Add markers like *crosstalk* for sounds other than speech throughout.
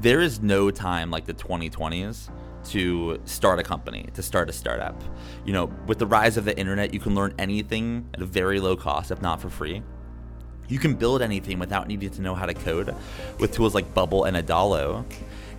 there is no time like the 2020s to start a company, to start a startup. You know, with the rise of the internet, you can learn anything at a very low cost, if not for free. You can build anything without needing to know how to code with tools like Bubble and Adalo.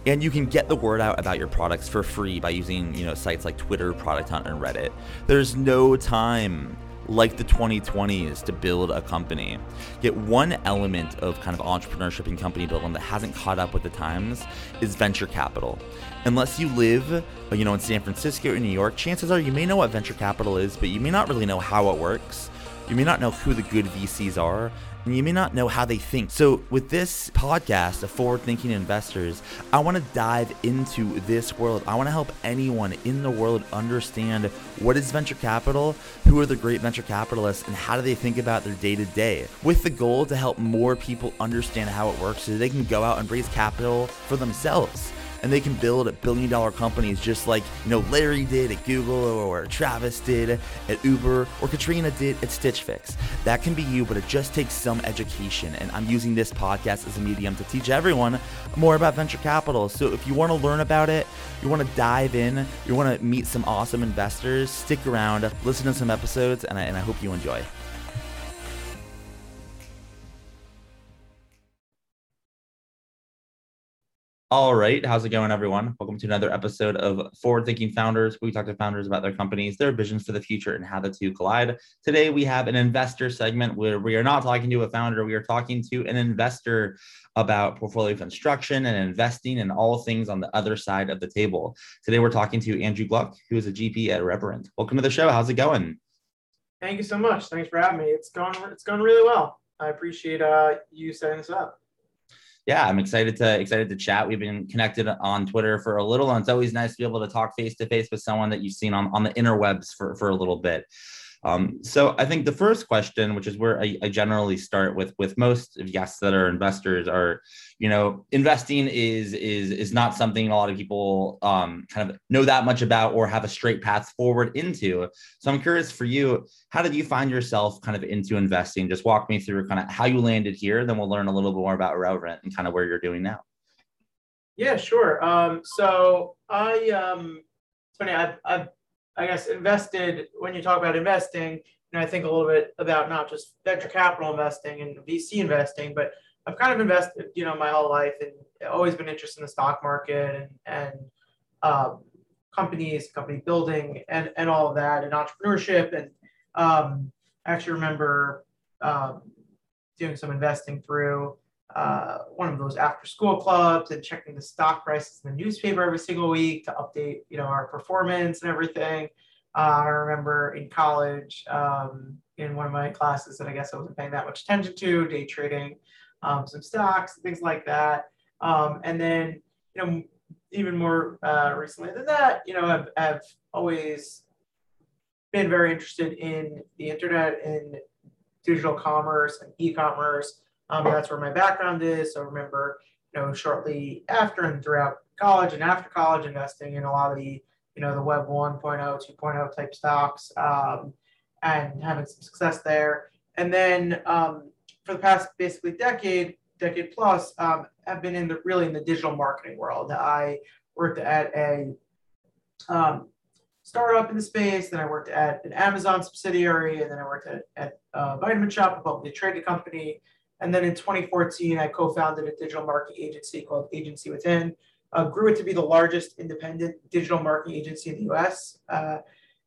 And you can get the word out about your products for free by using, you know, sites like Twitter, Product Hunt, and Reddit. There's no time like the 2020s to build a company. Yet one element of kind of entrepreneurship and company building that hasn't caught up with the times is venture capital. Unless you live, uh, you know, in San Francisco or New York, chances are you may know what venture capital is, but you may not really know how it works. You may not know who the good VCs are, you may not know how they think. So, with this podcast of forward thinking investors, I want to dive into this world. I want to help anyone in the world understand what is venture capital, who are the great venture capitalists, and how do they think about their day to day, with the goal to help more people understand how it works so they can go out and raise capital for themselves and they can build a billion dollar companies just like you know Larry did at Google or Travis did at Uber or Katrina did at Stitch Fix. That can be you, but it just takes some education. And I'm using this podcast as a medium to teach everyone more about venture capital. So if you want to learn about it, you want to dive in, you want to meet some awesome investors, stick around, listen to some episodes, and I, and I hope you enjoy. All right. How's it going, everyone? Welcome to another episode of Forward Thinking Founders. We talk to founders about their companies, their visions for the future, and how the two collide. Today, we have an investor segment where we are not talking to a founder, we are talking to an investor about portfolio construction and investing and all things on the other side of the table. Today, we're talking to Andrew Gluck, who is a GP at Irreverent. Welcome to the show. How's it going? Thank you so much. Thanks for having me. It's going, it's going really well. I appreciate uh, you setting this up yeah, I'm excited to excited to chat. We've been connected on Twitter for a little, and it's always nice to be able to talk face to face with someone that you've seen on, on the interwebs for, for a little bit. Um, so I think the first question, which is where I, I, generally start with with most of guests that are investors, are you know investing is is is not something a lot of people um, kind of know that much about or have a straight path forward into. So I'm curious for you, how did you find yourself kind of into investing? Just walk me through kind of how you landed here. Then we'll learn a little bit more about Irreverent and kind of where you're doing now. Yeah, sure. Um, so I um, it's funny. I've, I've I guess invested when you talk about investing, you know, I think a little bit about not just venture capital investing and VC investing, but I've kind of invested, you know, my whole life and always been interested in the stock market and and um, companies, company building, and and all of that, and entrepreneurship. And um, I actually remember um, doing some investing through uh, one of those after school clubs and checking the stock prices in the newspaper every single week to update, you know, our performance and everything. Uh, I remember in college, um, in one of my classes that I guess I wasn't paying that much attention to, day trading, um, some stocks, things like that. Um, and then, you know, even more uh, recently than that, you know, I've, I've always been very interested in the internet and digital commerce and e-commerce. Um, that's where my background is. So remember, you know, shortly after and throughout college and after college, investing in a lot of the, you know, the Web 1.0, 2.0 type stocks, um, and having some success there. And then um, for the past basically decade, decade plus, um, have been in the really in the digital marketing world. I worked at a um, startup in the space. Then I worked at an Amazon subsidiary, and then I worked at, at a Vitamin Shoppe, a publicly traded company. And then in 2014, I co-founded a digital marketing agency called Agency Within. Uh, grew it to be the largest independent digital marketing agency in the U.S. Uh,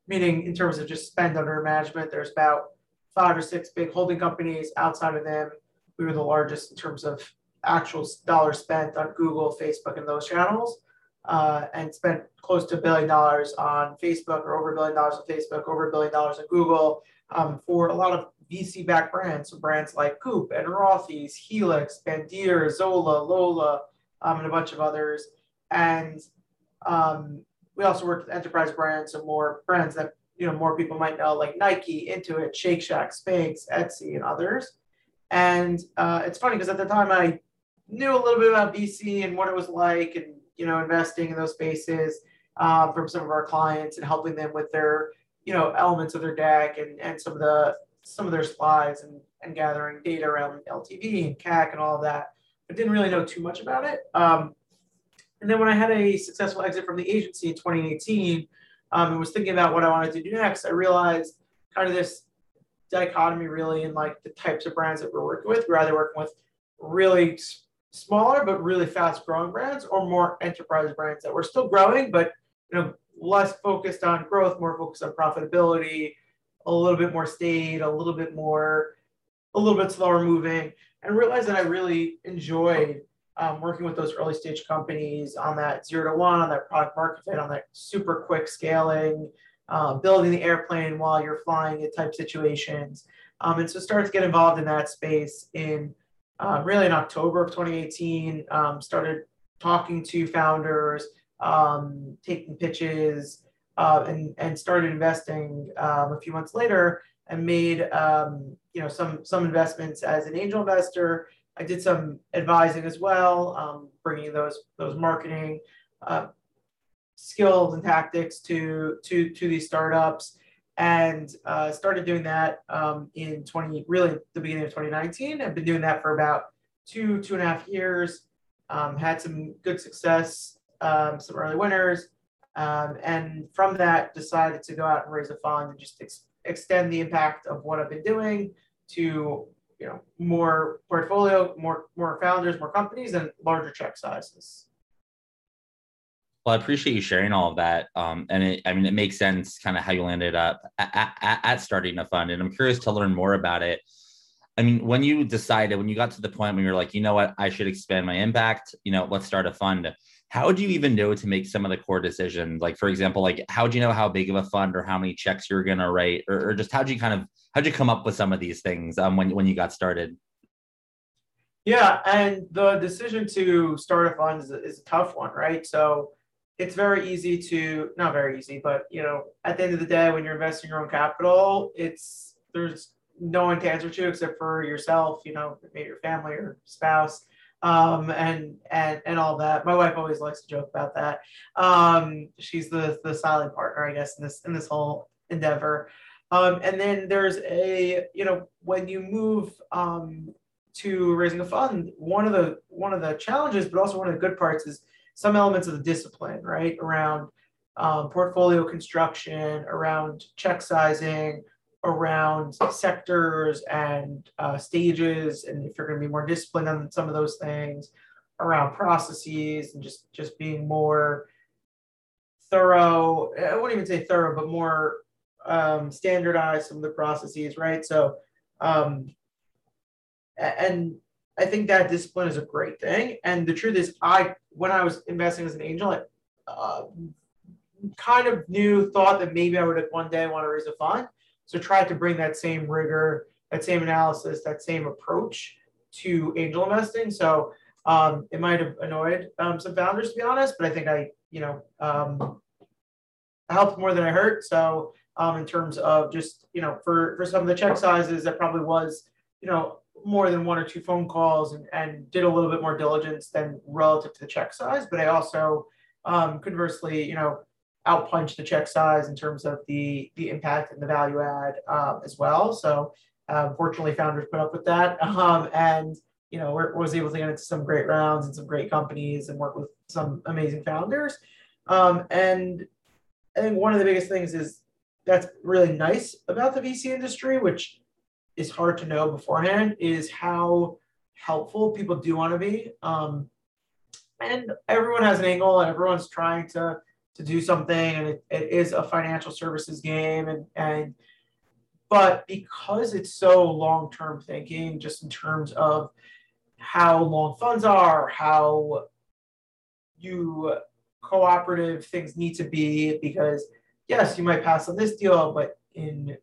meaning in terms of just spend under management, there's about five or six big holding companies. Outside of them, we were the largest in terms of actual dollars spent on Google, Facebook, and those channels, uh, and spent close to a billion dollars on Facebook, or over a billion dollars on Facebook, over a billion dollars on Google, um, for a lot of VC backed brands, so brands like Coop and Rothy's, Helix, Bandier, Zola, Lola, um, and a bunch of others. And um, we also work with enterprise brands, so more brands that you know more people might know, like Nike, Intuit, Shake Shack, Spanx, Etsy, and others. And uh, it's funny because at the time I knew a little bit about VC and what it was like, and you know investing in those spaces uh, from some of our clients and helping them with their you know elements of their deck and and some of the some of their slides and, and gathering data around LTV and CAC and all of that, but didn't really know too much about it. Um, And then when I had a successful exit from the agency in 2018 um, and was thinking about what I wanted to do next, I realized kind of this dichotomy really in like the types of brands that we're working with. We're either working with really smaller but really fast growing brands or more enterprise brands that we're still growing, but you know, less focused on growth, more focused on profitability, a little bit more stayed, a little bit more, a little bit slower moving, and realized that I really enjoyed um, working with those early stage companies on that zero to one, on that product market fit, on that super quick scaling, uh, building the airplane while you're flying it type situations. Um, and so started to get involved in that space in uh, really in October of 2018. Um, started talking to founders, um, taking pitches, uh, and and started investing um, a few months later, and made um, you know some some investments as an angel investor. I did some advising as well, um, bringing those those marketing uh, skills and tactics to to to these startups and uh, started doing that um, in 20 really the beginning of 2019 i've been doing that for about two two and a half years. Um, had some good success um, some early winners um, and from that decided to go out and raise a fund and just ex- extend the impact of what i've been doing to you know more portfolio more more founders more companies and larger check sizes well, I appreciate you sharing all of that. Um, and it, I mean, it makes sense kind of how you landed up at, at, at, starting a fund. And I'm curious to learn more about it. I mean, when you decided, when you got to the point when you're like, you know what, I should expand my impact, you know, let's start a fund. How would you even know to make some of the core decisions? Like, for example, like how do you know how big of a fund or how many checks you're going to write? Or, or just how do you kind of, how'd you come up with some of these things um, when, when you got started? Yeah. And the decision to start a fund is a, is a tough one, right? So, it's very easy to not very easy, but you know, at the end of the day, when you're investing your own capital, it's there's no one to answer to except for yourself, you know, maybe your family or spouse, um, and and and all that. My wife always likes to joke about that. Um, she's the the silent partner, I guess, in this in this whole endeavor. Um, and then there's a you know when you move um, to raising a fund, one of the one of the challenges, but also one of the good parts is some elements of the discipline, right? Around um, portfolio construction, around check sizing, around sectors and uh, stages, and if you're going to be more disciplined on some of those things, around processes, and just just being more thorough. I wouldn't even say thorough, but more um, standardized some of the processes, right? So, um, and I think that discipline is a great thing. And the truth is, I when I was investing as an angel, I uh, kind of knew, thought that maybe I would one day want to raise a fund. So tried to bring that same rigor, that same analysis, that same approach to angel investing. So um, it might have annoyed um, some founders, to be honest, but I think I, you know, um, helped more than I hurt. So um, in terms of just, you know, for for some of the check sizes, that probably was, you know, more than one or two phone calls and, and did a little bit more diligence than relative to the check size. But I also um, conversely, you know, outpunch the check size in terms of the the impact and the value add um, as well. So um, fortunately, founders put up with that, *laughs* um, and you know, was able to get into some great rounds and some great companies and work with some amazing founders. Um, and I think one of the biggest things is that's really nice about the VC industry, which is hard to know beforehand is how helpful people do want to be. Um, and everyone has an angle and everyone's trying to to do something and it, it is a financial services game and and but because it's so long-term thinking just in terms of how long funds are how you cooperative things need to be because yes you might pass on this deal but in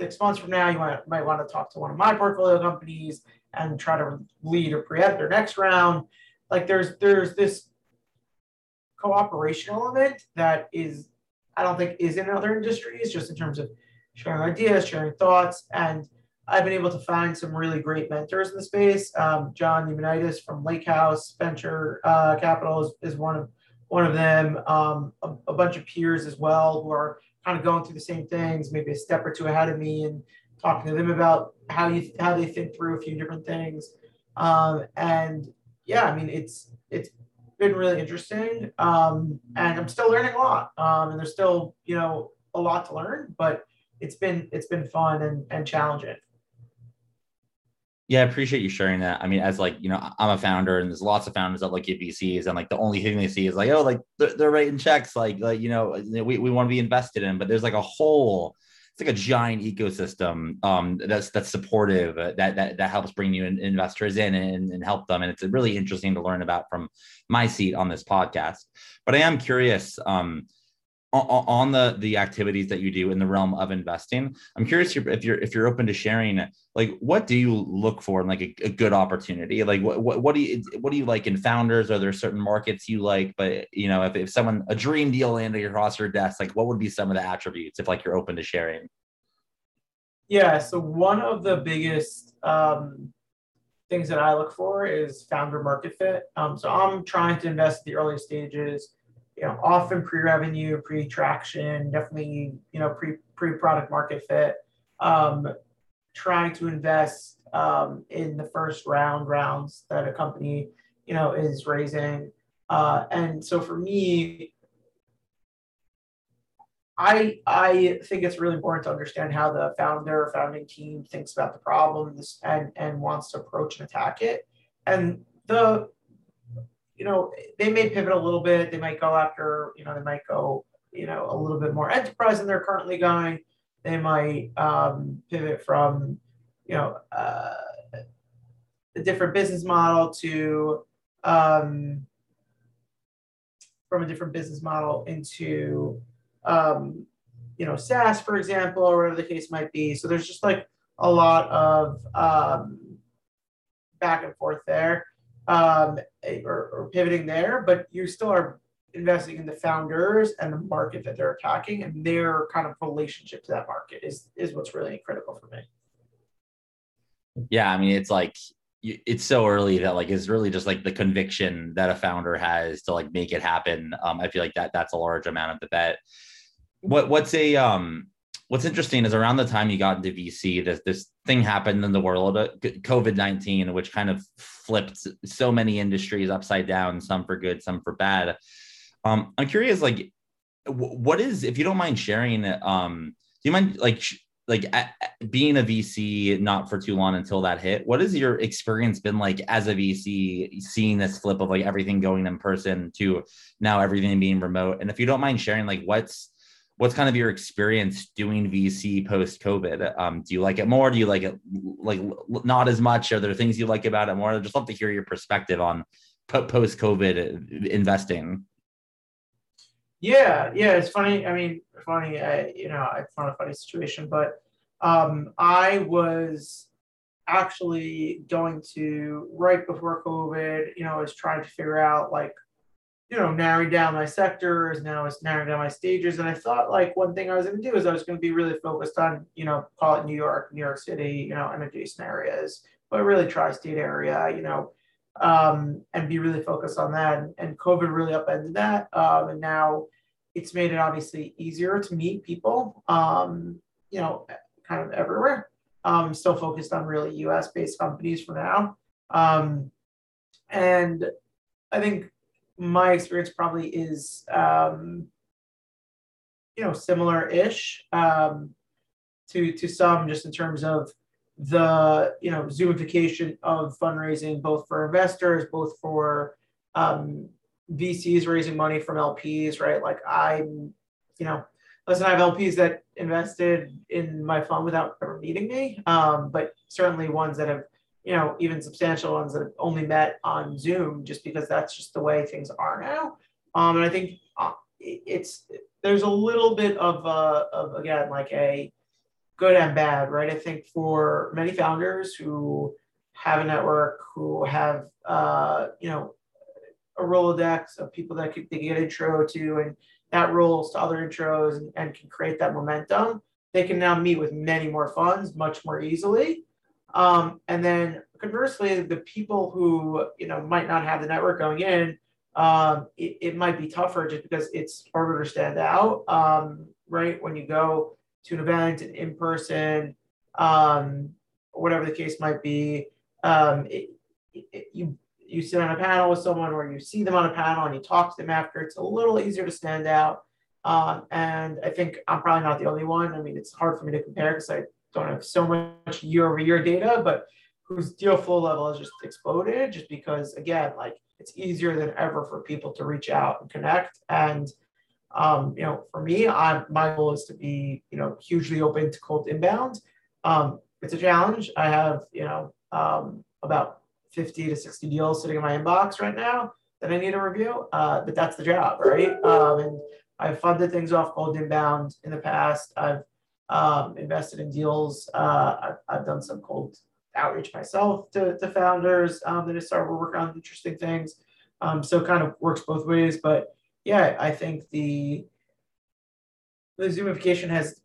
six months from now, you might, might want to talk to one of my portfolio companies and try to lead or preempt their next round. Like there's there's this cooperation element that is I don't think is in other industries, just in terms of sharing ideas, sharing thoughts, and I've been able to find some really great mentors in the space. Um, John Eumenides from Lake House Venture uh, Capital is, is one of one of them. Um, a, a bunch of peers as well who are kind of going through the same things, maybe a step or two ahead of me, and talking to them about how you how they think through a few different things. Um, and yeah, I mean, it's it's been really interesting. Um, and I'm still learning a lot. Um, and there's still, you know, a lot to learn, but it's been it's been fun and, and challenging. Yeah, I appreciate you sharing that. I mean, as like, you know, I'm a founder and there's lots of founders that like at VCs and like the only thing they see is like, oh, like they're, they're writing checks. Like, like, you know, we, we want to be invested in, but there's like a whole, it's like a giant ecosystem um, that's, that's supportive uh, that, that, that helps bring you in, investors in and, and help them. And it's really interesting to learn about from my seat on this podcast, but I am curious, um, on the the activities that you do in the realm of investing i'm curious if you're if you're open to sharing like what do you look for in like a, a, good opportunity? Like what, what what do you what do you like in founders? Are there certain markets you like? But you know if, if someone a dream deal landed across your desk like what would be some of the attributes if like you're open to sharing? Yeah so one of the biggest um things that i look for is founder market fit. Um so i'm trying to invest in the early stages you know, often pre-revenue, pre-traction, definitely, you know, pre pre-product market fit. Um, trying to invest um, in the first round rounds that a company, you know, is raising. Uh, and so for me, I I think it's really important to understand how the founder founding team thinks about the problems and and wants to approach and attack it. And the you know, they may pivot a little bit. They might go after, you know, they might go, you know, a little bit more enterprise than they're currently going. They might um, pivot from, you know, uh, a different business model to, um, from a different business model into, um, you know, SaaS, for example, or whatever the case might be. So there's just like a lot of um, back and forth there um, or, or pivoting there, but you still are investing in the founders and the market that they're attacking and their kind of relationship to that market is is what's really critical for me. Yeah, I mean, it's like it's so early that like it's really just like the conviction that a founder has to like make it happen. Um, I feel like that that's a large amount of the bet. What what's a um what's interesting is around the time you got into VC, this this thing happened in the world, uh, COVID nineteen, which kind of flipped so many industries upside down, some for good, some for bad. Um, I'm curious, like, what is, if you don't mind sharing, um, do you mind like like being a VC not for too long until that hit? What has your experience been like as a VC, seeing this flip of like everything going in person to now everything being remote? And if you don't mind sharing, like, what's what's kind of your experience doing VC post COVID? Um, do you like it more? Do you like it like not as much? Are there things you like about it more? I'd just love to hear your perspective on post COVID investing. Yeah, yeah, it's funny. I mean, funny. I, you know, it's not a funny situation, but um, I was actually going to right before COVID. You know, I was trying to figure out like you know, narrowing down my sectors. Now it's narrowing down my stages. And I thought like one thing I was going to do is I was going to be really focused on, you know, call it New York, New York City, you know, and adjacent areas, but really tri-state area, you know, um, and be really focused on that. And, and COVID really upended that. Um, and now it's made it obviously easier to meet people, um, you know, kind of everywhere. Um, still focused on really US based companies for now. Um, and I think my experience probably is um, you know similar-ish um, to to some just in terms of the you know zoomification of fundraising both for investors both for um, vcs raising money from lps right? Like i'm you know listen i have lps that invested in my fund without ever meeting me um, but certainly ones that have you know, even substantial ones that have only met on Zoom just because that's just the way things are now. Um, and I think uh, it's there's a little bit of, uh, of again like a good and bad, right? I think for many founders who have a network, who have uh, you know a Rolodex of people that could, they get intro to, and that rolls to other intros and, and can create that momentum. They can now meet with many more funds much more easily. Um, and then conversely, the people who you know might not have the network going in, um, it, it, might be tougher just because it's harder to stand out. Um, right when you go to an event an in person, um, whatever the case might be, um, it, it, you you sit on a panel with someone or you see them on a panel and you talk to them after, it's a little easier to stand out. Um, and I think I'm probably not the only one. I mean, it's hard for me to compare because I don't have so much year over year data, but whose deal flow level has just exploded just because, again, like it's easier than ever for people to reach out and connect. And, um, you know, for me, I'm, my goal is to be, you know, hugely open to cold inbound. Um, it's a challenge. I have, you know, um, about 50 to 60 deals sitting in my inbox right now that I need to review. Uh, but that's the job, right? Um, and I've funded things off cold inbound in the past. I've um, invested in deals. Uh, I've, I've, done some cold outreach myself to, to founders um, that have started working on interesting things. Um, so kind of works both ways. But yeah, I think the the Zoomification has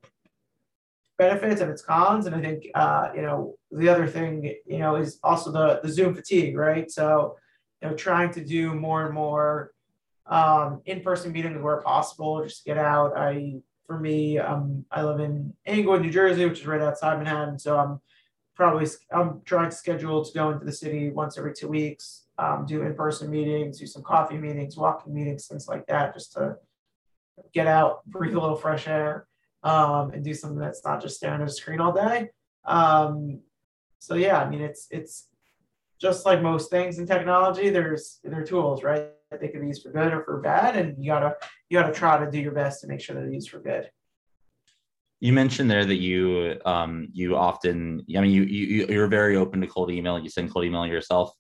benefits and its cons. And I think uh, you know the other thing you know is also the the Zoom fatigue, right? So you know trying to do more and more um, in-person meetings where possible, just get out. I for me, um, I live in Englewood, New Jersey, which is right outside Manhattan. So I'm probably I'm trying to schedule to go into the city once every two weeks, um, do in-person meetings, do some coffee meetings, walking meetings, things like that, just to get out, breathe a little fresh air, um, and do something that's not just staring at a screen all day. Um, so yeah, I mean it's it's just like most things in technology. There's there are tools, right? They can be used for good or for bad, and you gotta you gotta try to do your best to make sure they're used for good. You mentioned there that you um, you often, I mean, you, you you're very open to cold email. You send cold email yourself.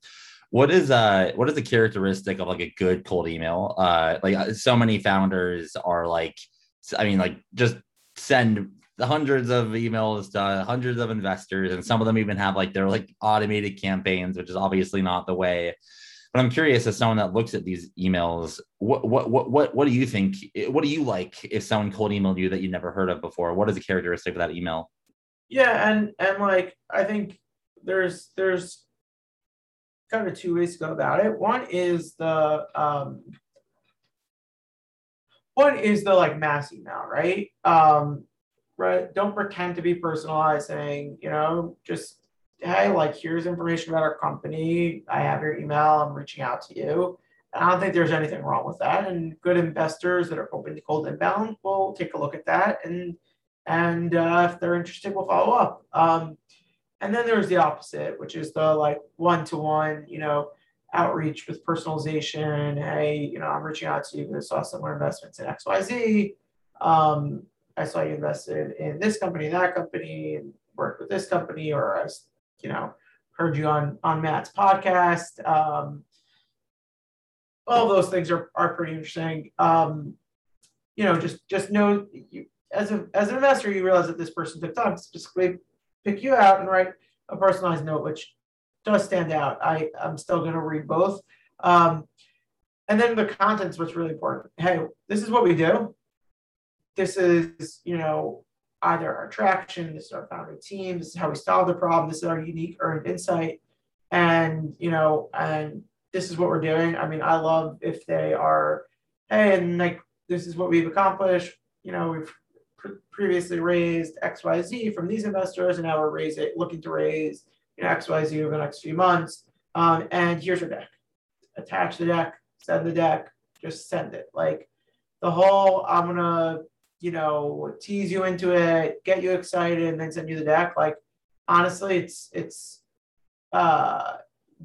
What is uh what is the characteristic of like a good cold email? Uh, like uh, so many founders are like, I mean, like just send hundreds of emails to hundreds of investors, and some of them even have like their like automated campaigns, which is obviously not the way but I'm curious as someone that looks at these emails, what what what what what do you think? What do you like if someone cold emailed you that you never heard of before? What is the characteristic of that email? Yeah, and and like I think there's there's kind of two ways to go about it. One is the um one is the like mass email, right? Um right don't pretend to be personalized saying, you know, just hey, like here's information about our company. I have your email. I'm reaching out to you. I don't think there's anything wrong with that. And good investors that are open to cold inbound will take a look at that, and and uh, if they're interested, we'll follow up. Um, and then there's the opposite, which is the like one to one, you know, outreach with personalization. Hey, you know, I'm reaching out to you because I saw similar investments in X Y Z. Um, I saw you invested in this company, that company, and worked with this company, or I you know, heard you on on Matt's podcast. Um, all those things are, are pretty interesting. Um, you know, just just know you as a as an investor, you realize that this person took time to specifically pick you out and write a personalized note, which does stand out. I I'm still going to read both. Um, and then the content's what's really important. Hey, this is what we do. This is you know either our traction, this is our founder team, this is how we solve the problem, this is our unique earned insight. And, you know, and this is what we're doing. I mean, I love if they are, hey, and like, this is what we've accomplished. You know, we've pr- previously raised XYZ from these investors, and now we're raising, looking to raise you know, XYZ over the next few months. Um, and here's your deck. Attach the deck, send the deck, just send it. Like the whole, I'm gonna you know, tease you into it, get you excited, and then send you the deck. Like, honestly, it's it's uh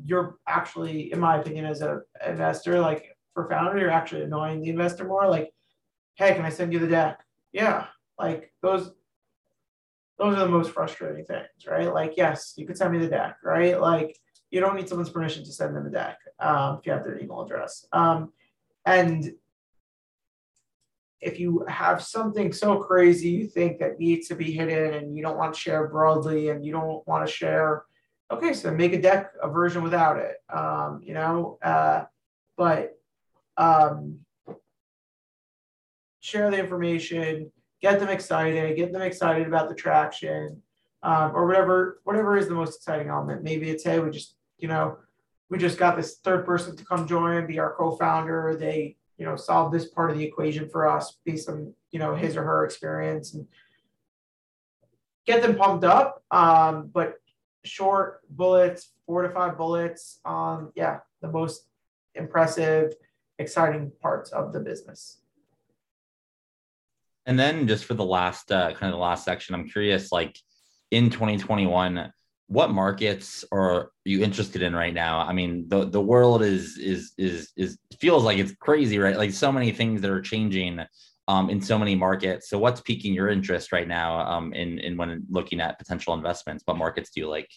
you're actually, in my opinion, as an investor, like for founder, you're actually annoying the investor more. Like, hey, can I send you the deck? Yeah. Like those those are the most frustrating things, right? Like, yes, you could send me the deck, right? Like, you don't need someone's permission to send them a deck um, if you have their email address. Um, and if you have something so crazy you think that needs to be hidden and you don't want to share broadly and you don't want to share okay so make a deck a version without it um, you know uh, but um, share the information get them excited get them excited about the traction um, or whatever whatever is the most exciting element. Maybe it's hey we just you know we just got this third person to come join be our co-founder they you know, solve this part of the equation for us based on, you know, his or her experience and get them pumped up. Um, but short bullets, four to five bullets. Um, yeah, the most impressive, exciting parts of the business. And then just for the last uh, kind of the last section, I'm curious, like in 2021, what markets are you interested in right now? I mean, the the world is is is is feels like it's crazy, right? Like so many things that are changing um, in so many markets. So what's piquing your interest right now um, in in when looking at potential investments? What markets do you like?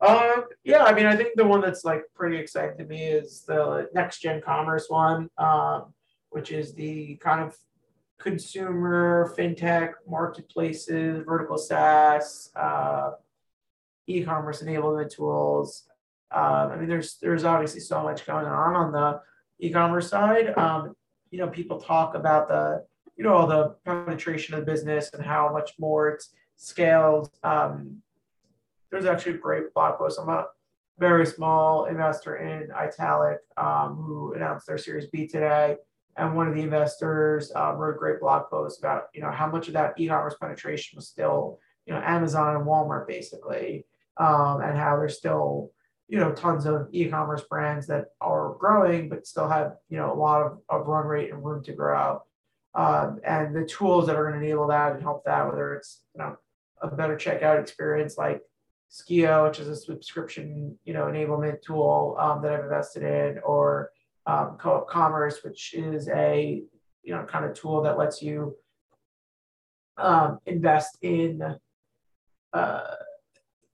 Um, yeah, I mean, I think the one that's like pretty exciting to me is the next gen commerce one, um, which is the kind of consumer fintech marketplaces, vertical SaaS, uh, e-commerce enablement tools. Um, I mean, there's there's obviously so much going on on the e-commerce side. Um, you know, people talk about the you know all the penetration of the business and how much more it's scaled. Um, there's actually a great blog post. I'm a very small investor in Italic um, who announced their Series B today. And one of the investors uh, wrote a great blog post about, you know, how much of that e-commerce penetration was still, you know, Amazon and Walmart basically, um, and how there's still, you know, tons of e-commerce brands that are growing, but still have, you know, a lot of, of run rate and room to grow. Um, and the tools that are going to enable that and help that, whether it's, you know, a better checkout experience like Skio, which is a subscription, you know, enablement tool um, that I've invested in, or um, Co-op Commerce, which is a, you know, kind of tool that lets you um, invest in, uh,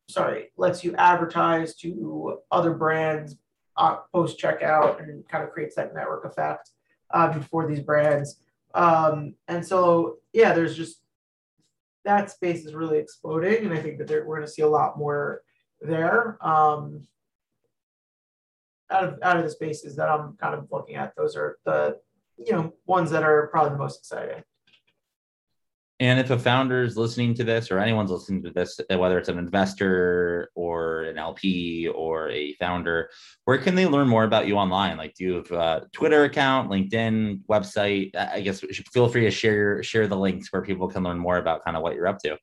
sorry, lets you advertise to other brands uh, post checkout and kind of creates that network effect um, for these brands. Um, and so, yeah, there's just that space is really exploding, and I think that we're going to see a lot more there. Um, out of out of the spaces that I'm kind of looking at, those are the you know ones that are probably the most exciting. And if a founder is listening to this, or anyone's listening to this, whether it's an investor or an LP or a founder, where can they learn more about you online? Like, do you have a Twitter account, LinkedIn, website? I guess feel free to share share the links where people can learn more about kind of what you're up to.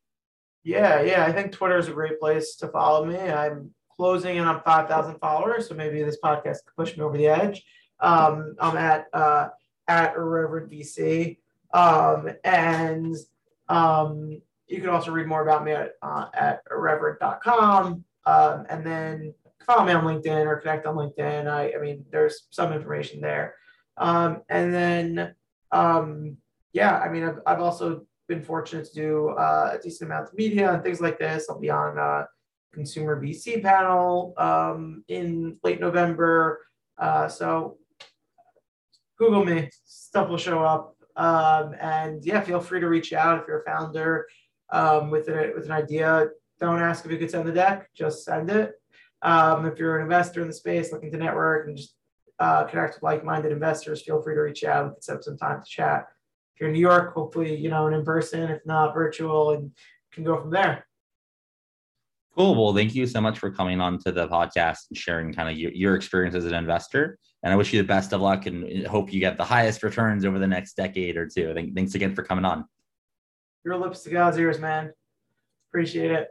Yeah, yeah, I think Twitter is a great place to follow me. I'm closing in on 5,000 followers, so maybe this podcast could push me over the edge. Um, I'm at uh, at Irreverent VC, um, and um, you can also read more about me at, uh, at irreverent.com. Um, and then follow me on LinkedIn or connect on LinkedIn. I, I mean, there's some information there. Um, and then, um, yeah, I mean, I've, I've also been fortunate to do uh, a decent amount of media and things like this. I'll be on a consumer VC panel um, in late November. Uh, so Google me, stuff will show up. Um, and yeah, feel free to reach out if you're a founder um, with, a, with an idea. Don't ask if you could send the deck, just send it. Um, if you're an investor in the space looking to network and just uh, connect with like-minded investors, feel free to reach out. We can set up some time to chat. If you're in New York, hopefully, you know, in person, if not virtual, and can go from there. Cool. Well, thank you so much for coming on to the podcast and sharing kind of your, your experience as an investor. And I wish you the best of luck and hope you get the highest returns over the next decade or two. Thanks again for coming on. Your lips to God's ears, man. Appreciate it.